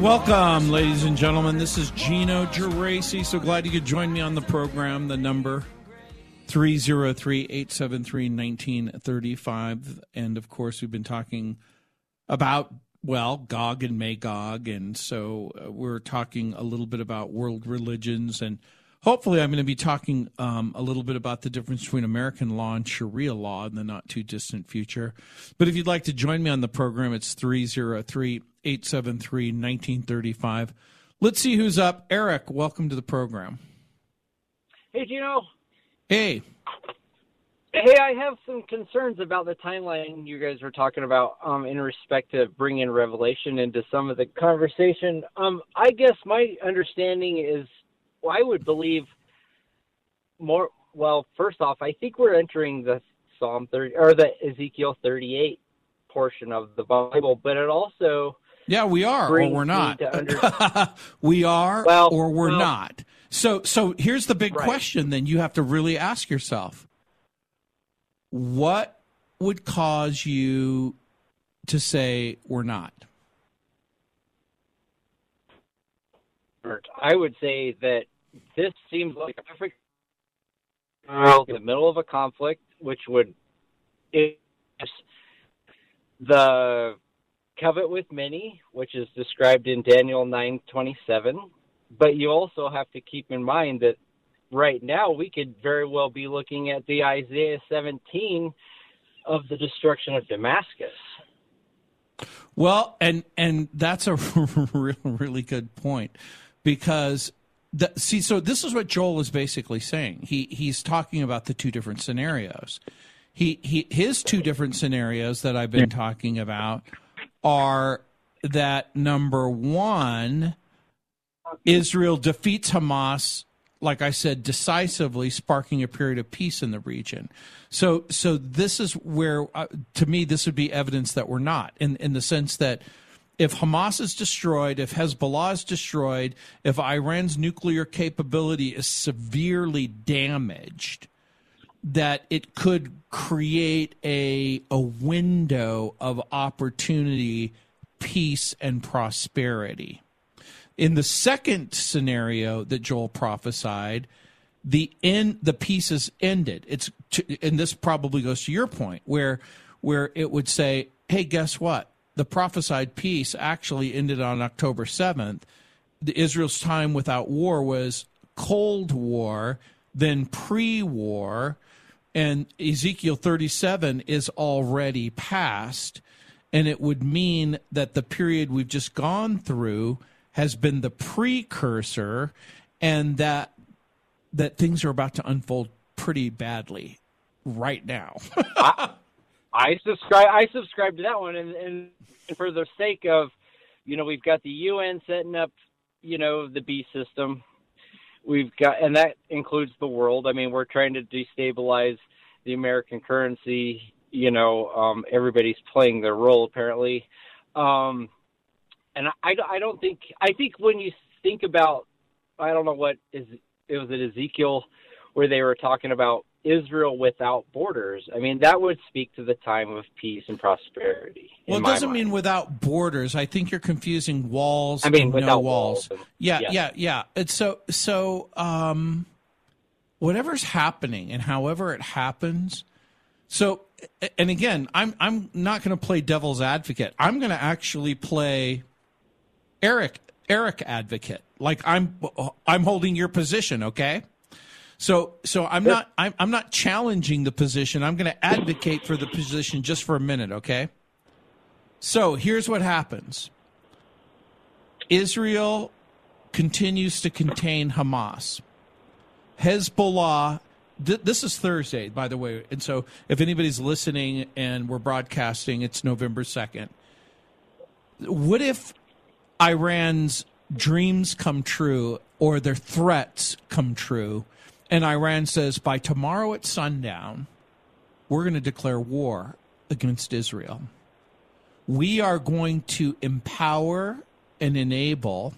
Welcome, ladies and gentlemen. This is Gino Geraci. So glad you could join me on the program. The number 303-873-1935. And of course, we've been talking about well, Gog and Magog, and so uh, we're talking a little bit about world religions, and hopefully, I'm going to be talking um, a little bit about the difference between American law and Sharia law in the not too distant future. But if you'd like to join me on the program, it's 303 873 1935. Let's see who's up. Eric, welcome to the program. Hey, Gino. Hey. Hey, I have some concerns about the timeline you guys were talking about um, in respect to bringing Revelation into some of the conversation. Um, I guess my understanding is, well, I would believe more. Well, first off, I think we're entering the Psalm 30 or the Ezekiel 38 portion of the Bible, but it also yeah, we are or we're not. We are well, or we're well, not. So, so here's the big right. question. Then you have to really ask yourself what would cause you to say we're not? I would say that this seems like a perfect in the middle of a conflict, which would the covenant with many, which is described in Daniel nine twenty seven. But you also have to keep in mind that right now we could very well be looking at the Isaiah 17 of the destruction of Damascus. Well, and and that's a really really good point because the, see so this is what Joel is basically saying. He he's talking about the two different scenarios. He he his two different scenarios that I've been talking about are that number 1 Israel defeats Hamas like I said, decisively sparking a period of peace in the region. So, so this is where, uh, to me, this would be evidence that we're not, in in the sense that if Hamas is destroyed, if Hezbollah is destroyed, if Iran's nuclear capability is severely damaged, that it could create a a window of opportunity, peace, and prosperity. In the second scenario that Joel prophesied, the end the pieces ended. It's to, and this probably goes to your point where where it would say, "Hey, guess what? The prophesied peace actually ended on October 7th. The Israel's time without war was Cold War, then pre-war, and Ezekiel 37 is already past, and it would mean that the period we've just gone through has been the precursor and that that things are about to unfold pretty badly right now. I, I subscribe I subscribe to that one and, and for the sake of you know, we've got the UN setting up, you know, the B system. We've got and that includes the world. I mean, we're trying to destabilize the American currency, you know, um, everybody's playing their role apparently. Um, and I, I don't think I think when you think about I don't know what is it was it Ezekiel where they were talking about Israel without borders. I mean that would speak to the time of peace and prosperity. Well, it doesn't mean without borders. I think you're confusing walls. I mean and without no walls. walls. Yeah, yeah, yeah, yeah. It's so so. Um, whatever's happening and however it happens. So, and again, I'm I'm not going to play devil's advocate. I'm going to actually play Eric Eric advocate. Like I'm I'm holding your position, okay? So so I'm not I'm I'm not challenging the position. I'm going to advocate for the position just for a minute, okay? So, here's what happens. Israel continues to contain Hamas. Hezbollah th- this is Thursday, by the way. And so if anybody's listening and we're broadcasting, it's November 2nd. what if Iran's dreams come true or their threats come true, and Iran says by tomorrow at sundown, we're going to declare war against Israel. We are going to empower and enable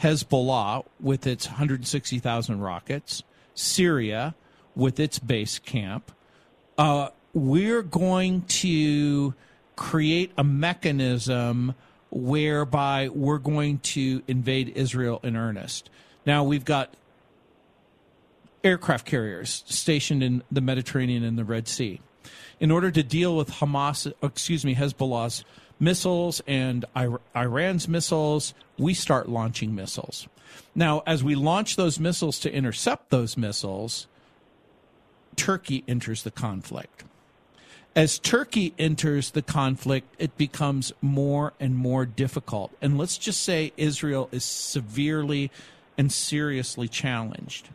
Hezbollah with its 160,000 rockets, Syria with its base camp. Uh, we're going to create a mechanism whereby we're going to invade Israel in earnest. Now we've got aircraft carriers stationed in the Mediterranean and the Red Sea. In order to deal with Hamas, excuse me, Hezbollah's missiles and Iran's missiles, we start launching missiles. Now, as we launch those missiles to intercept those missiles, Turkey enters the conflict as Turkey enters the conflict, it becomes more and more difficult. And let's just say Israel is severely and seriously challenged.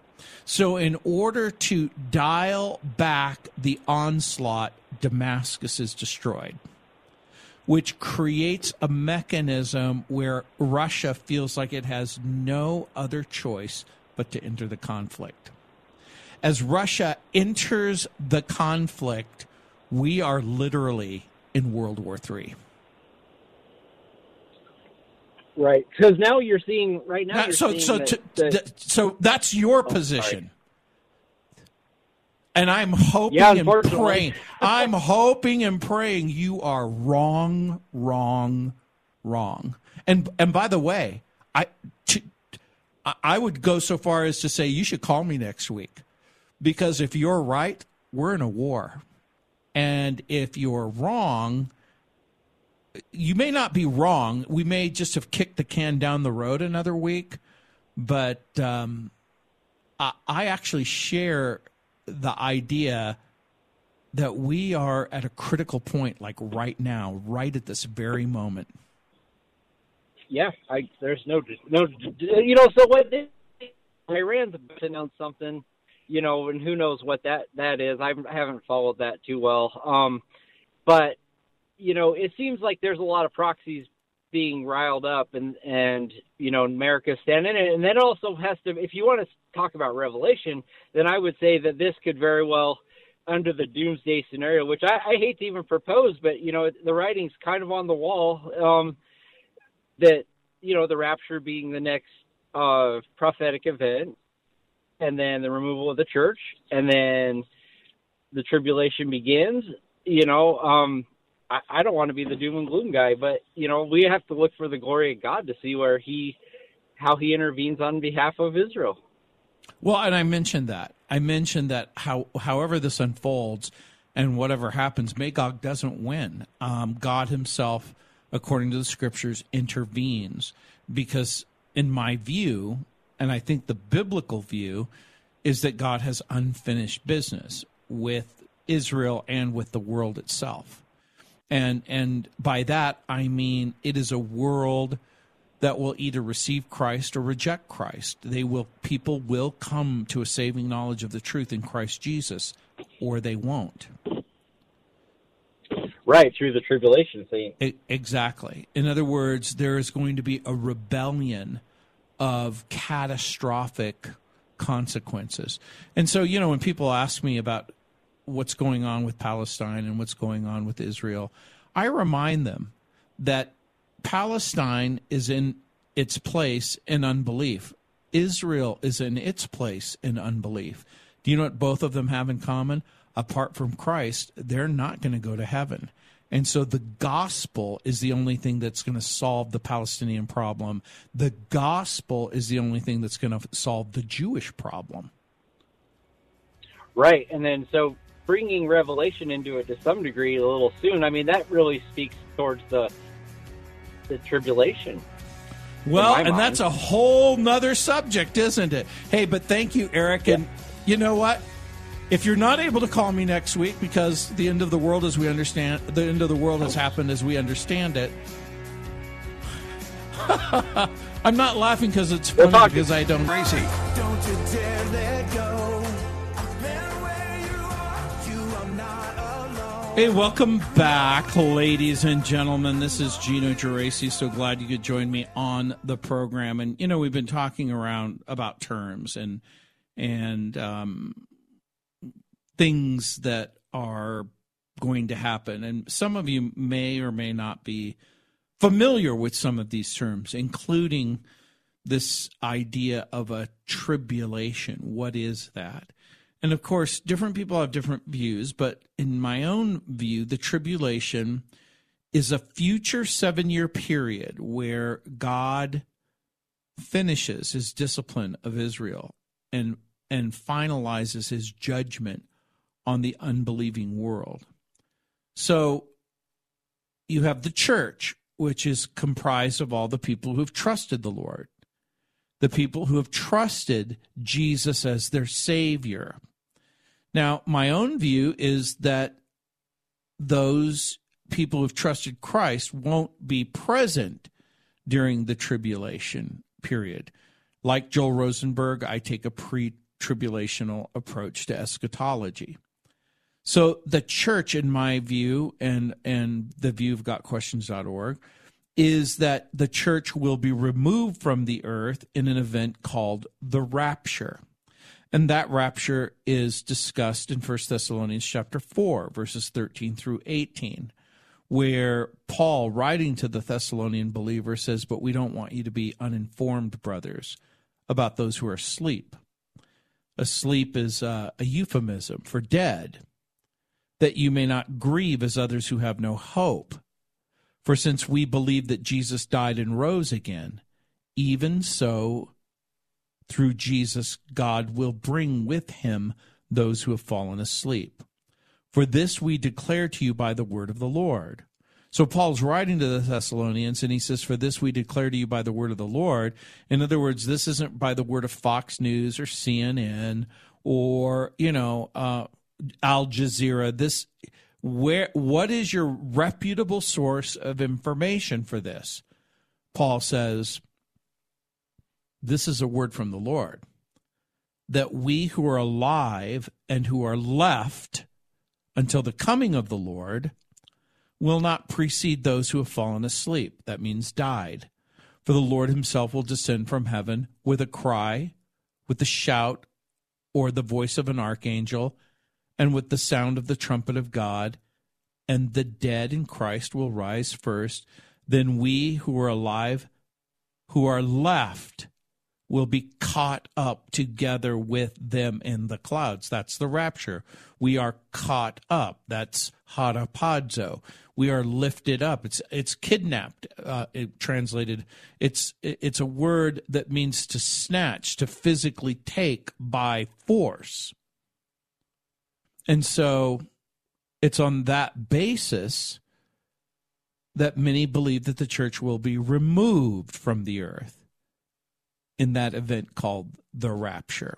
So, in order to dial back the onslaught, Damascus is destroyed, which creates a mechanism where Russia feels like it has no other choice but to enter the conflict. As Russia enters the conflict, we are literally in World War III. Right, because now you're seeing right now. now so so that, that, so that's your oh, position. Sorry. And I'm hoping yeah, and praying. I'm hoping and praying you are wrong, wrong, wrong. And and by the way, I I would go so far as to say you should call me next week because if you're right, we're in a war. And if you're wrong, you may not be wrong. We may just have kicked the can down the road another week. But um, I, I actually share the idea that we are at a critical point, like right now, right at this very moment. Yeah, I, there's no, no, you know. So what? Iran's about to announce something you know, and who knows what that that is. I haven't followed that too well. Um, but you know, it seems like there's a lot of proxies being riled up, and and you know, America standing in. And then also has to, if you want to talk about Revelation, then I would say that this could very well under the doomsday scenario, which I, I hate to even propose, but you know, the writing's kind of on the wall. Um, that you know, the rapture being the next uh, prophetic event, and then the removal of the church, and then the tribulation begins. You know, um, I, I don't want to be the doom and gloom guy, but you know, we have to look for the glory of God to see where He, how He intervenes on behalf of Israel. Well, and I mentioned that. I mentioned that how however this unfolds and whatever happens, Magog doesn't win. Um, God Himself, according to the Scriptures, intervenes because, in my view, and I think the biblical view is that God has unfinished business with Israel and with the world itself. And and by that I mean it is a world that will either receive Christ or reject Christ. They will people will come to a saving knowledge of the truth in Christ Jesus or they won't. Right, through the tribulation thing. Exactly. In other words, there is going to be a rebellion of catastrophic consequences. And so, you know, when people ask me about what's going on with Palestine and what's going on with Israel, I remind them that Palestine is in its place in unbelief. Israel is in its place in unbelief. Do you know what both of them have in common? Apart from Christ, they're not going to go to heaven. And so the gospel is the only thing that's going to solve the Palestinian problem. The gospel is the only thing that's going to solve the Jewish problem. Right. And then so bringing revelation into it to some degree a little soon, I mean, that really speaks towards the, the tribulation. Well, and mind. that's a whole nother subject, isn't it? Hey, but thank you, Eric. Yeah. And you know what? If you're not able to call me next week because the end of the world as we understand the end of the world has happened as we understand it. I'm not laughing because it's funny because I don't. Crazy. Don't you dare let go. Hey, welcome back, ladies and gentlemen. This is Gino Geraci. So glad you could join me on the program. And you know, we've been talking around about terms and and um, things that are going to happen. And some of you may or may not be familiar with some of these terms, including this idea of a tribulation. What is that? And of course, different people have different views, but in my own view, the tribulation is a future seven year period where God finishes his discipline of Israel and and finalizes his judgment on the unbelieving world. So you have the church, which is comprised of all the people who have trusted the Lord, the people who have trusted Jesus as their Savior. Now, my own view is that those people who've trusted Christ won't be present during the tribulation period. Like Joel Rosenberg, I take a pre tribulational approach to eschatology. So the church, in my view, and and the view of GotQuestions.org, is that the church will be removed from the earth in an event called the rapture. And that rapture is discussed in 1 Thessalonians chapter 4, verses 13 through 18, where Paul, writing to the Thessalonian believer, says, But we don't want you to be uninformed, brothers, about those who are asleep. Asleep is uh, a euphemism for dead, that you may not grieve as others who have no hope. For since we believe that Jesus died and rose again, even so through Jesus, God will bring with him those who have fallen asleep. For this we declare to you by the word of the Lord. So Paul's writing to the Thessalonians and he says, For this we declare to you by the word of the Lord. In other words, this isn't by the word of Fox News or CNN or, you know, uh, Al Jazeera. This where what is your reputable source of information for this? Paul says, this is a word from the Lord that we who are alive and who are left until the coming of the Lord will not precede those who have fallen asleep. That means died. For the Lord himself will descend from heaven with a cry, with the shout, or the voice of an archangel, and with the sound of the trumpet of God, and the dead in Christ will rise first. Then we who are alive, who are left, will be caught up together with them in the clouds. That's the rapture. We are caught up. That's harpazo. We are lifted up. It's it's kidnapped. Uh, it translated. It's it's a word that means to snatch, to physically take by force. And so, it's on that basis that many believe that the church will be removed from the earth in that event called the rapture.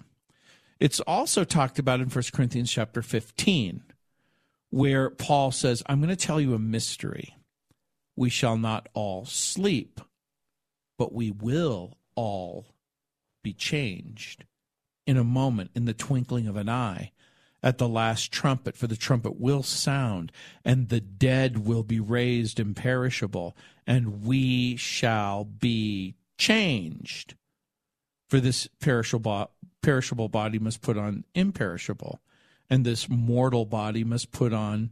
It's also talked about in 1 Corinthians chapter 15, where Paul says, I'm going to tell you a mystery. We shall not all sleep, but we will all be changed in a moment, in the twinkling of an eye, at the last trumpet, for the trumpet will sound, and the dead will be raised imperishable, and we shall be changed. For this perishable, perishable body must put on imperishable, and this mortal body must put on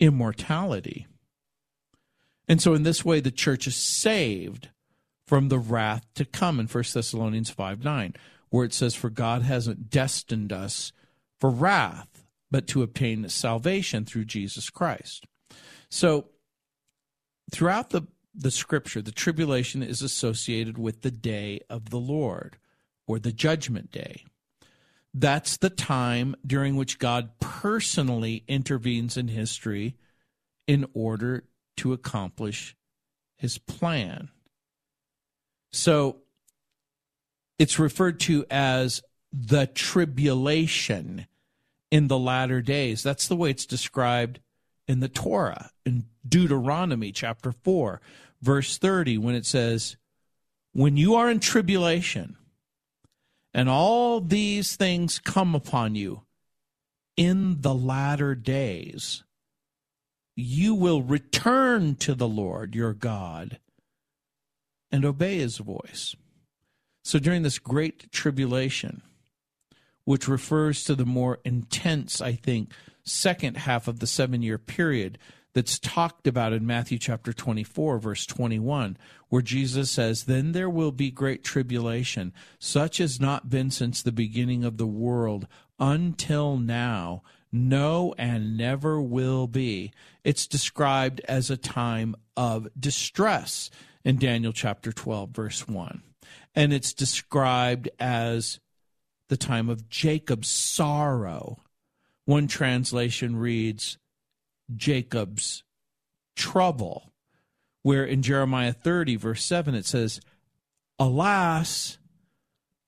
immortality. And so, in this way, the church is saved from the wrath to come in 1 Thessalonians 5 9, where it says, For God hasn't destined us for wrath, but to obtain salvation through Jesus Christ. So, throughout the the scripture, the tribulation is associated with the day of the Lord or the judgment day. That's the time during which God personally intervenes in history in order to accomplish his plan. So it's referred to as the tribulation in the latter days. That's the way it's described in the Torah, in Deuteronomy chapter 4, verse 30 when it says, When you are in tribulation and all these things come upon you in the latter days, you will return to the Lord your God and obey his voice. So during this great tribulation, which refers to the more intense, I think, second half of the seven year period that's talked about in Matthew chapter 24, verse 21, where Jesus says, Then there will be great tribulation, such as not been since the beginning of the world until now, no, and never will be. It's described as a time of distress in Daniel chapter 12, verse 1. And it's described as the time of Jacob's sorrow. One translation reads, Jacob's trouble, where in Jeremiah 30, verse 7, it says, Alas,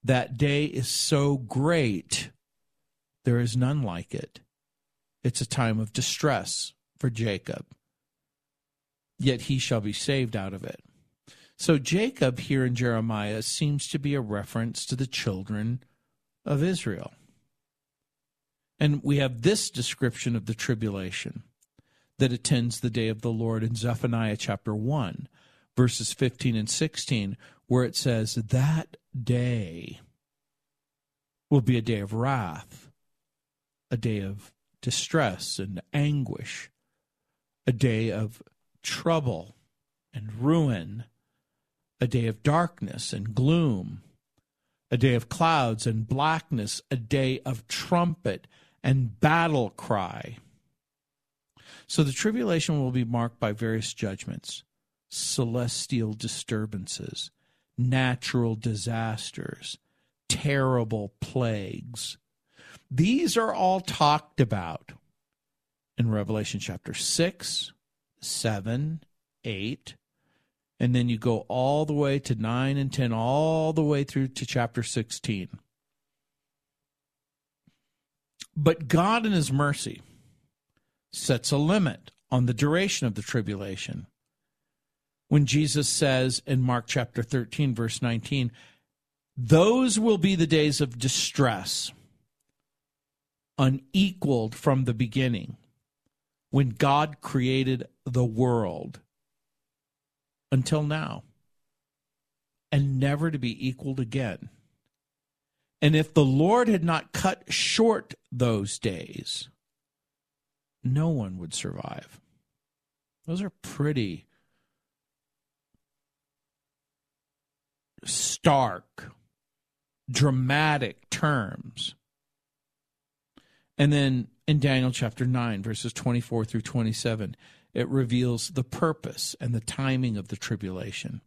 that day is so great, there is none like it. It's a time of distress for Jacob, yet he shall be saved out of it. So, Jacob here in Jeremiah seems to be a reference to the children of Israel. And we have this description of the tribulation that attends the day of the Lord in Zephaniah chapter 1, verses 15 and 16, where it says, That day will be a day of wrath, a day of distress and anguish, a day of trouble and ruin, a day of darkness and gloom, a day of clouds and blackness, a day of trumpet and battle cry. So the tribulation will be marked by various judgments, celestial disturbances, natural disasters, terrible plagues, these are all talked about in Revelation chapter 6, 7, 8, and then you go all the way to 9 and 10, all the way through to chapter 16. But God, in His mercy, sets a limit on the duration of the tribulation. When Jesus says in Mark chapter 13, verse 19, those will be the days of distress unequaled from the beginning when God created the world until now and never to be equaled again. And if the Lord had not cut short those days, no one would survive. Those are pretty stark, dramatic terms. And then in Daniel chapter 9, verses 24 through 27, it reveals the purpose and the timing of the tribulation.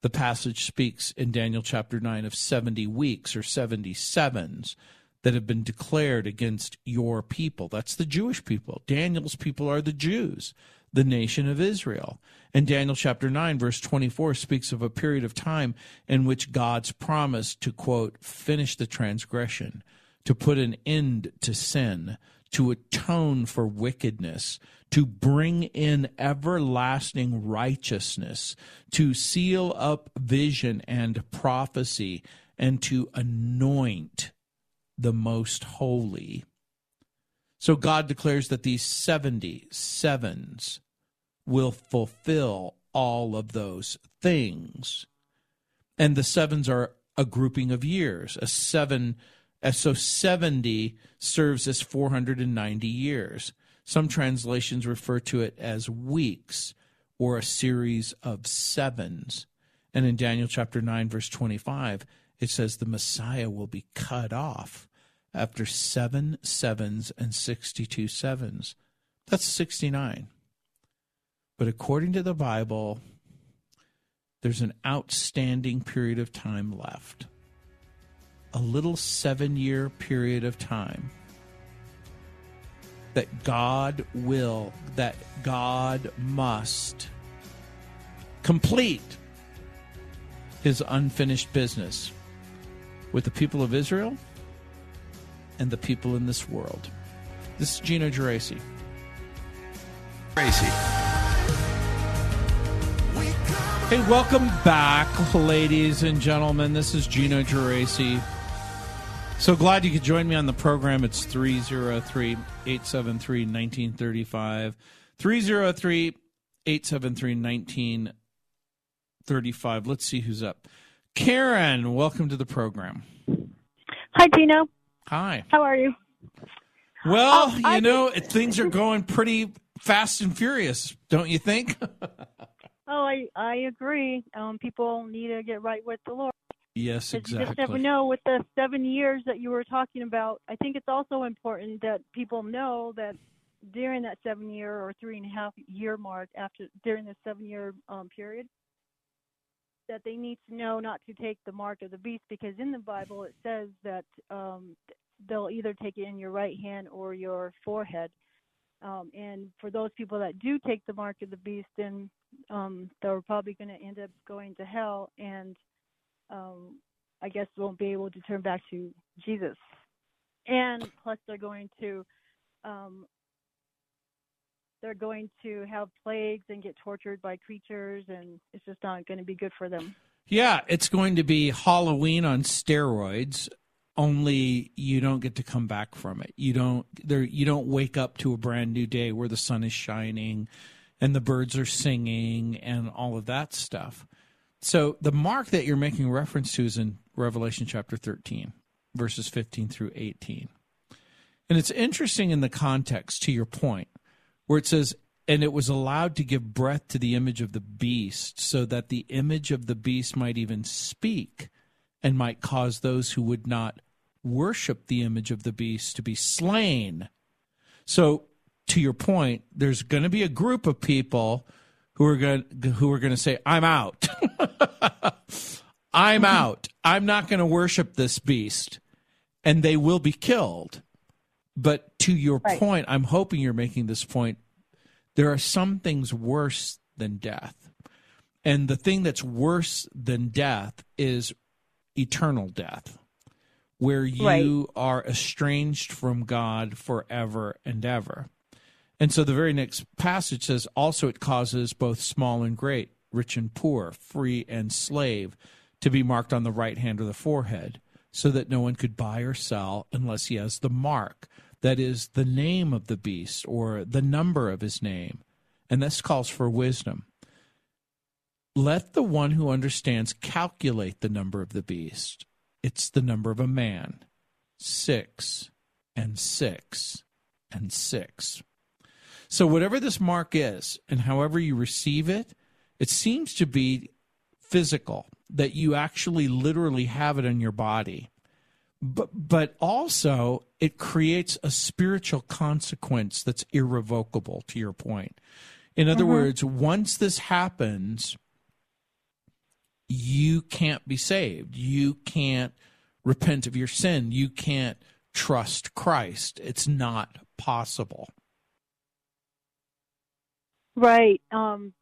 The passage speaks in Daniel chapter 9 of 70 weeks or 70 sevens that have been declared against your people. That's the Jewish people. Daniel's people are the Jews, the nation of Israel. And Daniel chapter 9, verse 24 speaks of a period of time in which God's promise to, quote, finish the transgression to put an end to sin, to atone for wickedness, to bring in everlasting righteousness, to seal up vision and prophecy, and to anoint the most holy. So God declares that these 70 sevens will fulfill all of those things. And the sevens are a grouping of years. A seven so 70 serves as 490 years. Some translations refer to it as weeks or a series of sevens. And in Daniel chapter 9, verse 25, it says the Messiah will be cut off after seven sevens and 62 sevens. That's 69. But according to the Bible, there's an outstanding period of time left a little seven year period of time that God will, that God must complete his unfinished business with the people of Israel and the people in this world. This is Gino Geraci. Geraci. Hey, welcome back, ladies and gentlemen. This is Gino Geraci. So glad you could join me on the program. It's 303 873 1935. 303 873 1935. Let's see who's up. Karen, welcome to the program. Hi, Gino. Hi. How are you? Well, Um, you know, things are going pretty fast and furious, don't you think? Oh, I I agree. Um, people need to get right with the Lord. yes, 'Cause You just never exactly. know. With the seven years that you were talking about, I think it's also important that people know that during that seven year or three and a half year mark, after during the seven year um, period, that they need to know not to take the mark of the beast because in the Bible it says that um, they'll either take it in your right hand or your forehead. Um, and for those people that do take the mark of the beast, then um, they're probably going to end up going to hell, and um, I guess won't be able to turn back to Jesus. And plus, they're going to um, they're going to have plagues and get tortured by creatures, and it's just not going to be good for them. Yeah, it's going to be Halloween on steroids. Only you don't get to come back from it. You don't there. You don't wake up to a brand new day where the sun is shining, and the birds are singing, and all of that stuff. So the mark that you're making reference to is in Revelation chapter 13, verses 15 through 18. And it's interesting in the context, to your point, where it says, and it was allowed to give breath to the image of the beast, so that the image of the beast might even speak and might cause those who would not worship the image of the beast to be slain. So, to your point, there's going to be a group of people who are going who are going to say, "I'm out. I'm out. I'm not going to worship this beast," and they will be killed. But to your Right. point, I'm hoping you're making this point. There are some things worse than death. And the thing that's worse than death is eternal death, where you are estranged from God forever and ever. And so the very next passage says, also it causes both small and great, rich and poor, free and slave, to be marked on the right hand or the forehead, so that no one could buy or sell unless he has the mark, that is, the name of the beast or the number of his name. And this calls for wisdom. Let the one who understands calculate the number of the beast. It's the number of a man. Six and six and six. So, whatever this mark is, and however you receive it, it seems to be physical, that you actually literally have it in your body. But, but also, it creates a spiritual consequence that's irrevocable, to your point. In other words, once this happens, you can't be saved. You can't repent of your sin. You can't trust Christ. It's not possible. Right. Um,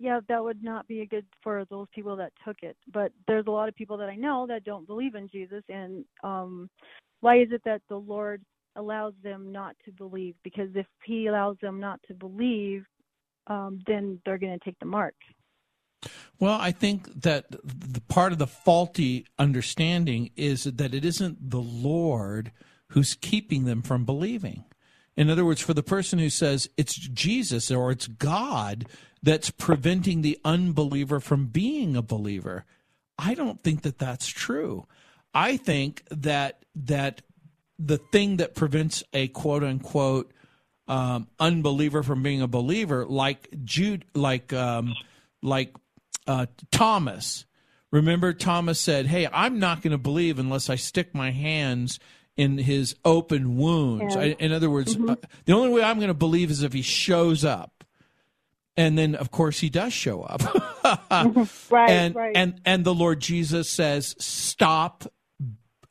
yeah, that would not be a good for those people that took it. But there's a lot of people that I know that don't believe in Jesus. And um, why is it that the Lord allows them not to believe? Because if He allows them not to believe, um, then they're going to take the mark. Well, I think that the part of the faulty understanding is that it isn't the Lord who's keeping them from believing. In other words, for the person who says it's Jesus or it's God that's preventing the unbeliever from being a believer, I don't think that that's true. I think that that the thing that prevents a quote unquote um, unbeliever from being a believer, like Jude, like um, like uh, Thomas. Remember, Thomas said, "Hey, I'm not going to believe unless I stick my hands in his open wounds." Yeah. I- in other words, uh, the only way I'm going to believe is if he shows up. And then, of course, he does show up. Right, and right. and and the Lord Jesus says, "Stop,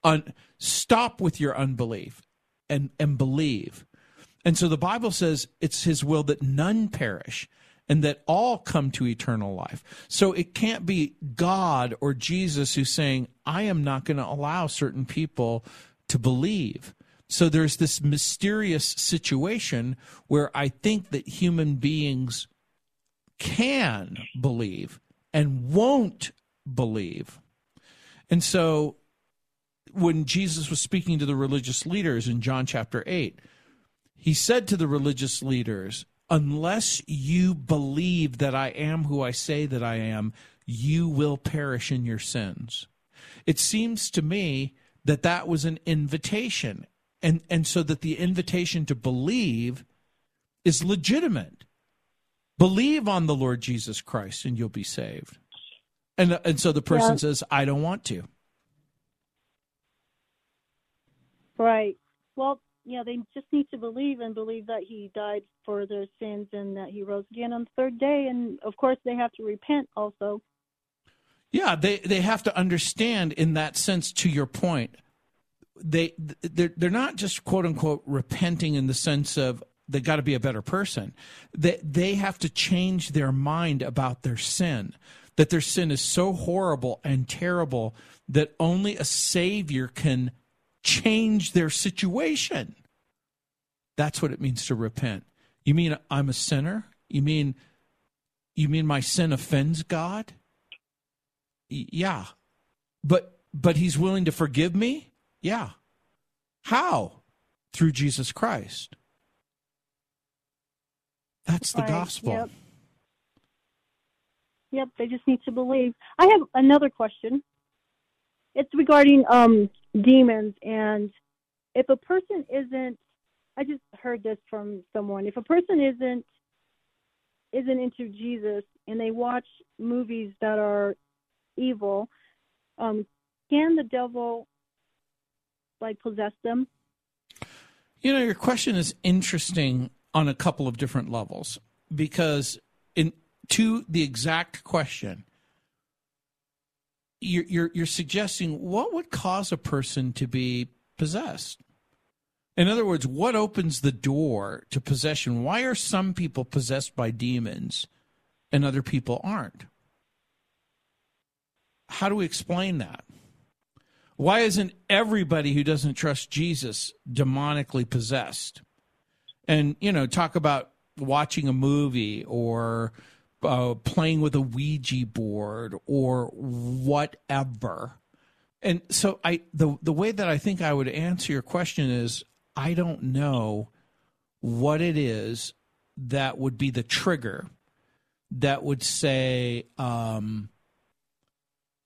un, stop with your unbelief, and and believe." And so the Bible says it's His will that none perish, and that all come to eternal life. So it can't be God or Jesus who's saying, "I am not going to allow certain people to believe." So there's this mysterious situation where I think that human beings can believe and won't believe. And so when Jesus was speaking to the religious leaders in John chapter 8, he said to the religious leaders, unless you believe that I am who I say that I am, you will perish in your sins. It seems to me that that was an invitation. And, and so that the invitation to believe is legitimate. Believe on the Lord Jesus Christ and you'll be saved. And, and so the person yeah. says, I don't want to. Right. Well, yeah, they just need to believe and believe that he died for their sins and that he rose again on the third day. And of course, they have to repent also. Yeah, they they have to understand in that sense. To your point, they they're they're not just quote unquote repenting in the sense of they got to be a better person. They they have to change their mind about their sin. That their sin is so horrible and terrible that only a savior can change their situation. That's what it means to repent. You mean I'm a sinner? You mean you mean my sin offends God? Yeah. But but he's willing to forgive me? Yeah. How? Through Jesus Christ. That's the right. gospel. Yep. Yep, they just need to believe. I have another question. It's regarding um demons and if a person isn't I just heard this from someone. If a person isn't isn't into Jesus and they watch movies that are evil, um, can the devil like possess them? You know, your question is interesting on a couple of different levels because in to the exact question you're, you're, you're suggesting what would cause a person to be possessed? In other words what opens the door to possession? Why are some people possessed by demons and other people aren't how do we explain that why isn't everybody who doesn't trust jesus demonically possessed and you know talk about watching a movie or uh, playing with a Ouija board or whatever. And so I the the way that I think I would answer your question is I don't know what it is that would be the trigger that would say um,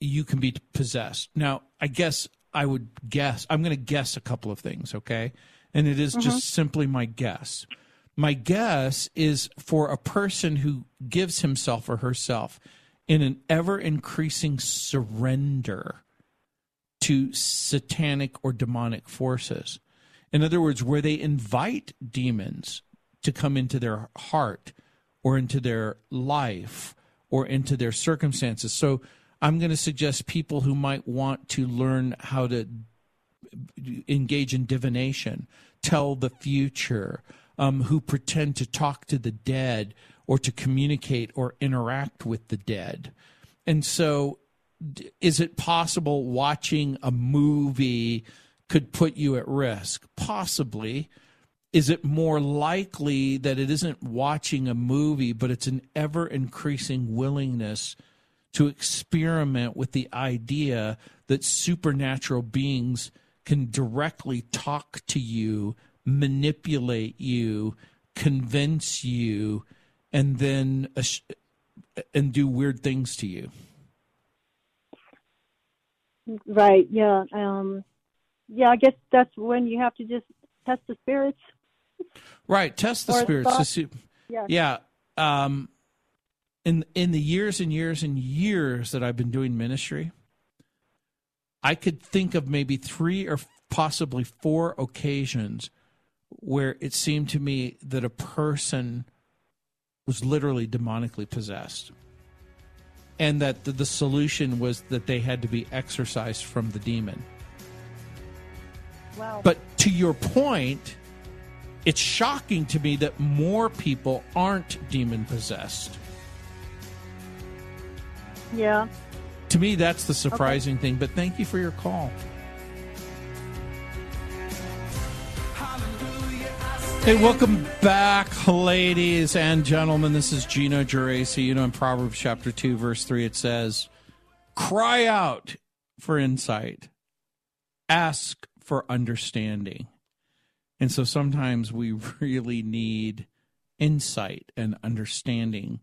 you can be possessed. Now, I guess I would guess I'm going to guess a couple of things, okay? And it is mm-hmm. just simply my guess. My guess is for a person who gives himself or herself in an ever increasing surrender to satanic or demonic forces. In other words, where they invite demons to come into their heart or into their life or into their circumstances. So I'm going to suggest people who might want to learn how to engage in divination, tell the future, um, who pretend to talk to the dead or to communicate or interact with the dead. And so, is it possible watching a movie could put you at risk? Possibly. Is it more likely that it isn't watching a movie, but it's an ever increasing willingness to experiment with the idea that supernatural beings can directly talk to you manipulate you, convince you, and then and do weird things to you. Right. Yeah. Um, yeah. I guess that's when you have to just test the spirits. Right. Test the spirits. See, yeah. Yeah. Um, in in the years and years and years that I've been doing ministry, I could think of maybe three or possibly four occasions where it seemed to me that a person was literally demonically possessed and that the, solution was that they had to be exorcised from the demon. Wow. But to your point, it's shocking to me that more people aren't demon possessed. Yeah. To me, that's the surprising okay. thing. But thank you for your call. Hey, welcome back, ladies and gentlemen. This is Gino Geraci. You know, in Proverbs chapter 2, verse 3, it says, Cry out for insight, ask for understanding. And so sometimes we really need insight and understanding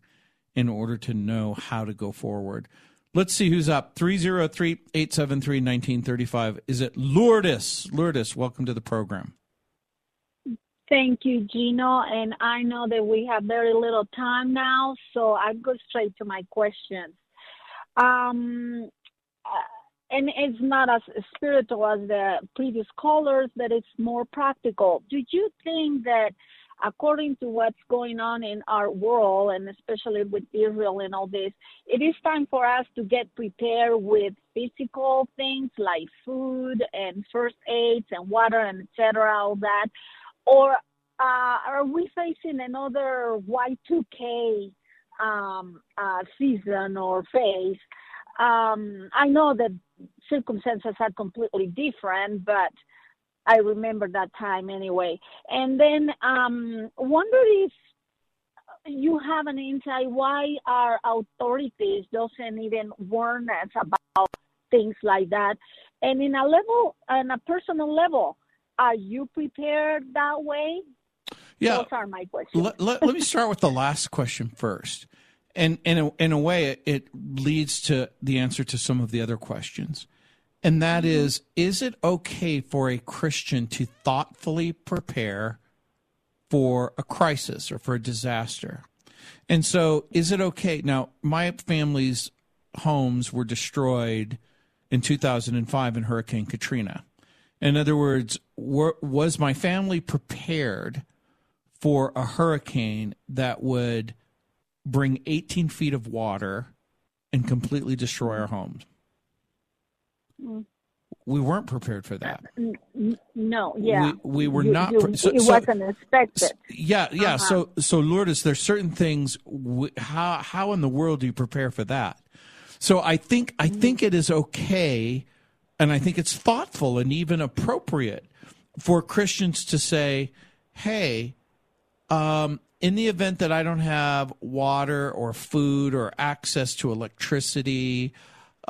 in order to know how to go forward. Let's see who's up. 303 873 1935. Is it Lourdes? Lourdes, welcome to the program. Thank you, Gino. And I know that we have very little time now, so I'll go straight to my questions. Um, uh, and it's not as spiritual as the previous callers, but it's more practical. Do you think that, according to what's going on in our world, and especially with Israel and all this, it is time for us to get prepared with physical things like food and first aids and water and etc. All that, or uh, are we facing another Y2K um, uh, season or phase? Um, I know that circumstances are completely different, but I remember that time anyway. And then um, wonder if you have an insight why our authorities doesn't even warn us about things like that. And in a level, on a personal level, are you prepared that way? Yeah. Those are my questions. Let, let, let me start with the last question first. And, in, a, in a way, it, it leads to the answer to some of the other questions. And that is is it okay for a Christian to thoughtfully prepare for a crisis or for a disaster? And so, is it okay? Now, my family's homes were destroyed in 2005 in Hurricane Katrina. In other words, were, was my family prepared for a hurricane that would bring 18 feet of water and completely destroy our homes? We weren't prepared for that. No, yeah. We, we were You- not. you- pre- so- it so- wasn't expected. yeah, yeah. Uh-huh. So, so Lourdes, there's certain things. W- how how in the world do you prepare for that? So, I think I think it is okay, and I think it's thoughtful and even appropriate for Christians to say, "Hey, um, in the event that I don't have water or food or access to electricity."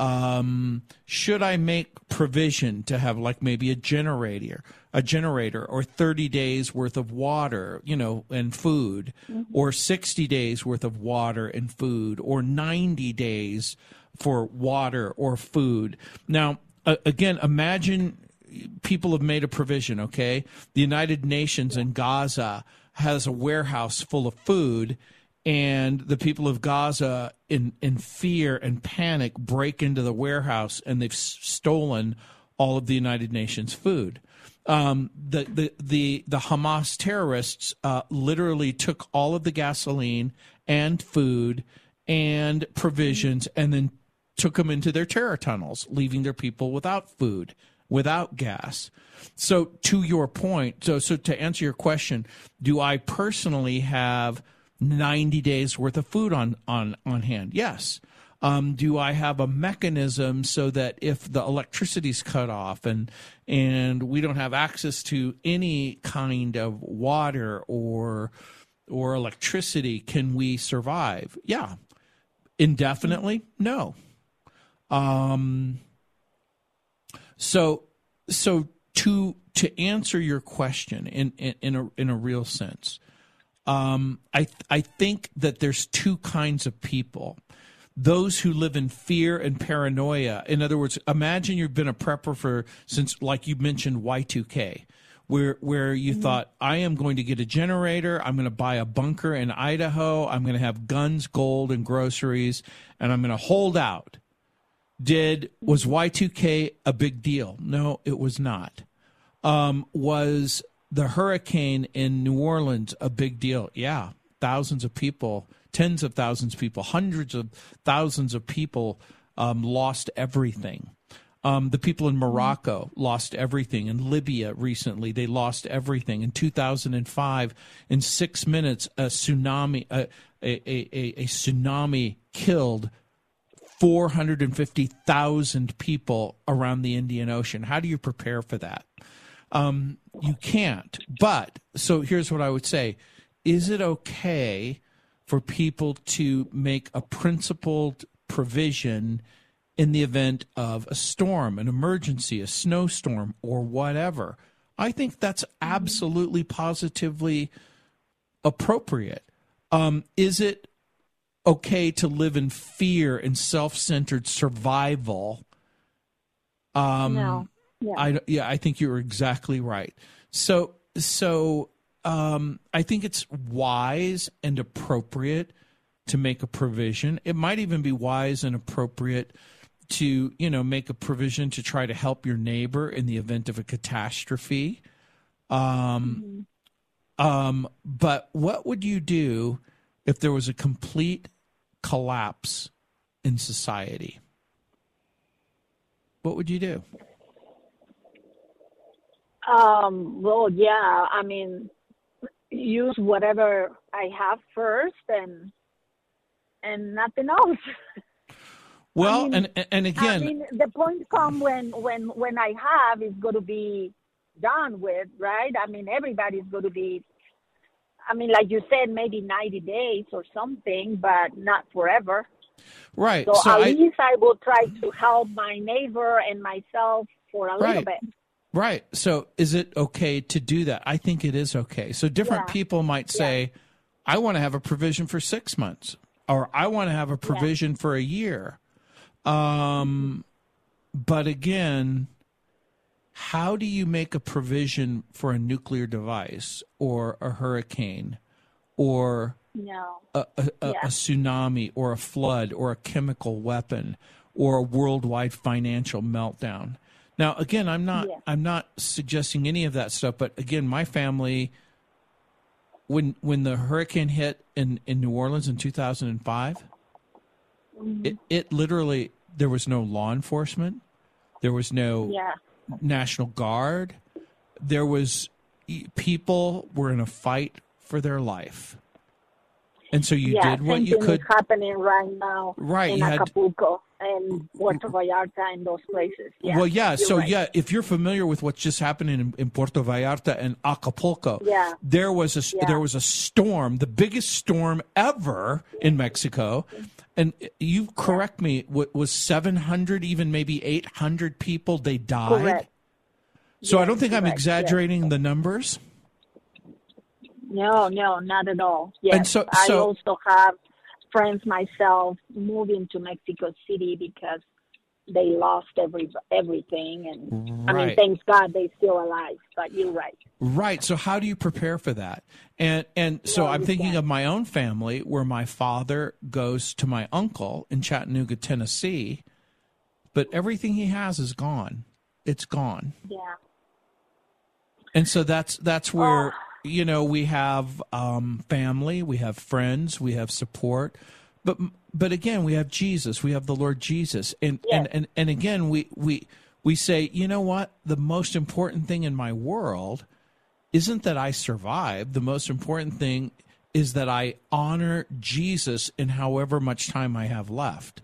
Um, should I make provision to have like maybe a generator, a generator, or 30 days worth of water, you know, and food, or 60 days worth of water and food, or 90 days for water or food? Now, uh, again, imagine people have made a provision, okay? The United Nations in Gaza has a warehouse full of food and the people of Gaza, in, in fear and panic, break into the warehouse and they've stolen all of the United Nations food. Um, the, the, the, the Hamas terrorists uh, literally took all of the gasoline and food and provisions and then took them into their terror tunnels, leaving their people without food, without gas. So, to your point, so so to answer your question, do I personally have 90 days worth of food on on on hand? Yes. Um, do I have a mechanism so that if the electricity's cut off and and we don't have access to any kind of water or or electricity, can we survive? Yeah. Indefinitely? No. Um, so so to to answer your question in in, in a in a real sense, um, I I think that there's two kinds of people. Those who live in fear and paranoia. In other words, imagine you've been a prepper for since, like you mentioned, Y2K, where where you thought I am going to get a generator, I'm going to buy a bunker in Idaho, I'm going to have guns, gold, and groceries, and I'm going to hold out did was Y2K a big deal? No, it was not. Um, was the hurricane in New Orleans a big deal? Yeah, thousands of people, tens of thousands of people, hundreds of thousands of people um, lost everything. Um, the people in Morocco lost everything. In Libya recently, they lost everything. In 2005, in six minutes, a tsunami, a, a, a, a tsunami killed 450,000 people around the Indian Ocean. How do you prepare for that? Um, you can't. But so here's what I would say Is it okay for people to make a principled provision in the event of a storm, an emergency, a snowstorm, or whatever? I think that's absolutely positively appropriate? Um, is it okay to live in fear and self-centered survival? Um, No. Yeah. I yeah, I think you're exactly right. So so um, I think it's wise and appropriate to make a provision. It might even be wise and appropriate to you know make a provision to try to help your neighbor in the event of a catastrophe. Um, um, but what would you do if there was a complete collapse in society? What would you do? Um, well, yeah, I mean, use whatever I have first and and nothing else. Well, mean- and and again, I mean, the point come when when when I have is going to be done with, right? I mean, everybody's going to be. I mean, like you said, maybe ninety days or something, but not forever. right? So, So at I least I will try to help my neighbor and myself for a little bit. Right. So is it okay to do that? I think it is okay. So different Yeah. people might say, "I want to have a provision for six months," or "I want to have a provision for a year." Um, but again, how do you make a provision for a nuclear device or a hurricane or No. a, a, a- Yeah. a tsunami or a flood or a chemical weapon or a worldwide financial meltdown. Now, again, I'm not Yeah. I'm not suggesting any of that stuff, but again, my family when when the hurricane hit in, in New Orleans in 2005, Mm-hmm. it, it literally there was no law enforcement, there was no Yeah. National Guard. There was people were in a fight for their life, and so you yeah, did what you could. happening right now Right, in you had- Acapulco and Puerto mm-hmm. Vallarta and those places. Yeah, well, yeah. So right. yeah, if you're familiar with what's just happening in, in Puerto Vallarta and Acapulco, Yeah. there was a Yeah. there was a storm, the biggest storm ever in Mexico, and you correct me, wa- was 700, even maybe 800 people they died. Correct. So I don't think I'm correct, yes. exaggerating the numbers. No, no, not at all. Yes, And so- I also have friends myself moving to Mexico City because they lost every everything, and I mean, thanks God they still alive. But you're right. Right. So how do you prepare for that? And and so No, I'm thinking can't. of my own family where my father goes to my uncle in Chattanooga, Tennessee, but everything he has is gone. It's gone. Yeah, And so that's that's where oh. You know we have um, family, we have friends, we have support, but but again we have Jesus, we have the Lord Jesus, and and, and and again we we we say you know what the most important thing in my world isn't that I survive. The most important thing is that I honor Jesus in however much time I have left.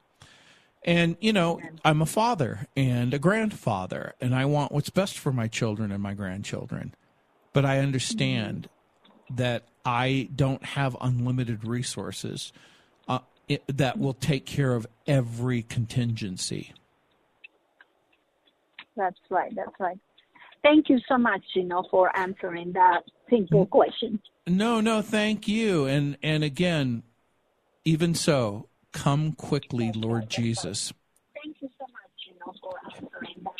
And, you know, I'm a father and a grandfather, and I want what's best for my children and my grandchildren. But I understand that I don't have unlimited resources uh, it, that will take care of every contingency. that's right. That's right. Thank you so much, you know, for answering that simple question. No, no, thank you. And and again, even so, come quickly, Lord Jesus. Thank you so much, you know, for answering that.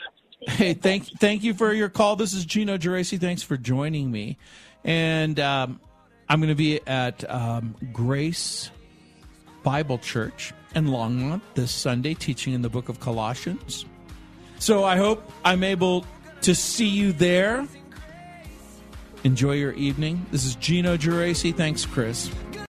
Hey, thank thank you for your call. This is Gino Geraci. Thanks for joining me. And um, I'm going to be at um, Grace Bible Church in Longmont this Sunday, teaching in the book of Colossians. So I hope I'm able to see you there. Enjoy your evening. This is Gino Geraci. Thanks, Chris.